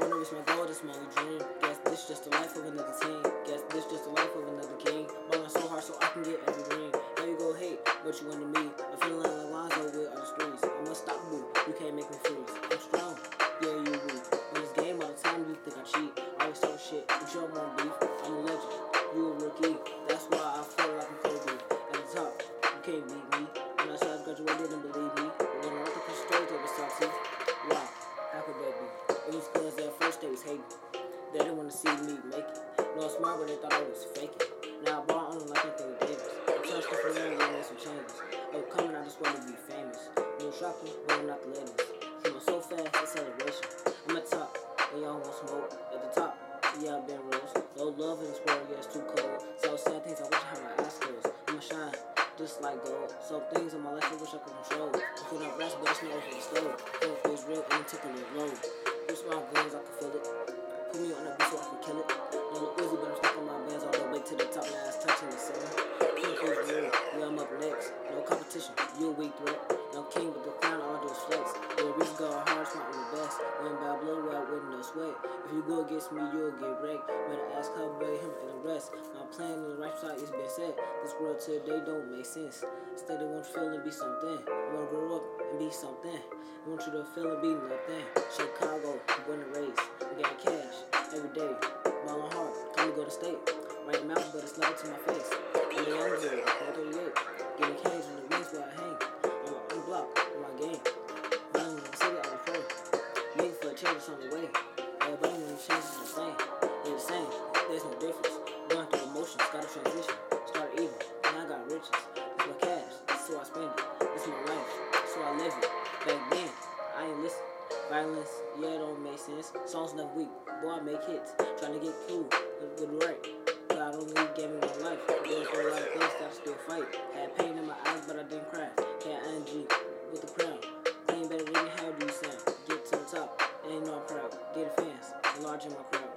wondering is my goal, that's my dream. Guess this just the life of another team. Guess this just the life of another king. Ballin' so hard so I can get every dream. Now you go hate, but you under me. I'm feeling like Lonzo with the streets. I'm unstoppable, you can't make me freeze. I'm strong, yeah you will. In this game all the time, you think I cheat. I always talk shit, but you don't believe. I'm a legend. Smart, but they thought I was faking. Now I ball on like Anthony Davis. I'm touching for them, they made some changes. I'm oh, coming, I just want to be famous. No shopping, I'm not the latest. Flowing so fast, it's celebration. I'm at top, and y'all want smoke. At the top, yeah, I've been rose. No love in this world, yeah, it's too cold. So sad things, I wish I had my eyes closed. I'ma shine, just like gold. So things in my life I wish I could control. I feel not rest, but it's not over the stove. A weak threat. No king, but the crown, all those flex. Yeah, reason go hard, smart, I'm the best. Win by blood, well, with no sweat. If you go against me, you'll get wrecked. Better ask how boy, him, and the rest. My plan on the right side is been set. This world today don't make sense. Steady want to feel and be something. I wanna grow up and be something. I want you to feel and be nothing. Chicago, born and raised. We got cash every day. Ballin' hard, come to go to state. Right mouth, but it's not to my face. I'm the young boy, 438. Getting cash in the wings where I hang. Nigga for a change on the way. Everybody when the change is the same. They're the same, there's no difference. Going through emotions, gotta transition. Start evil, now I got riches. It's my cash, so I spend it. It's my life, so I live it. Back then, I ain't listen. Violence, yeah, it don't make sense. Songs never weak, boy, I make hits. Trying to get cool, good right. Enlarging my crowd.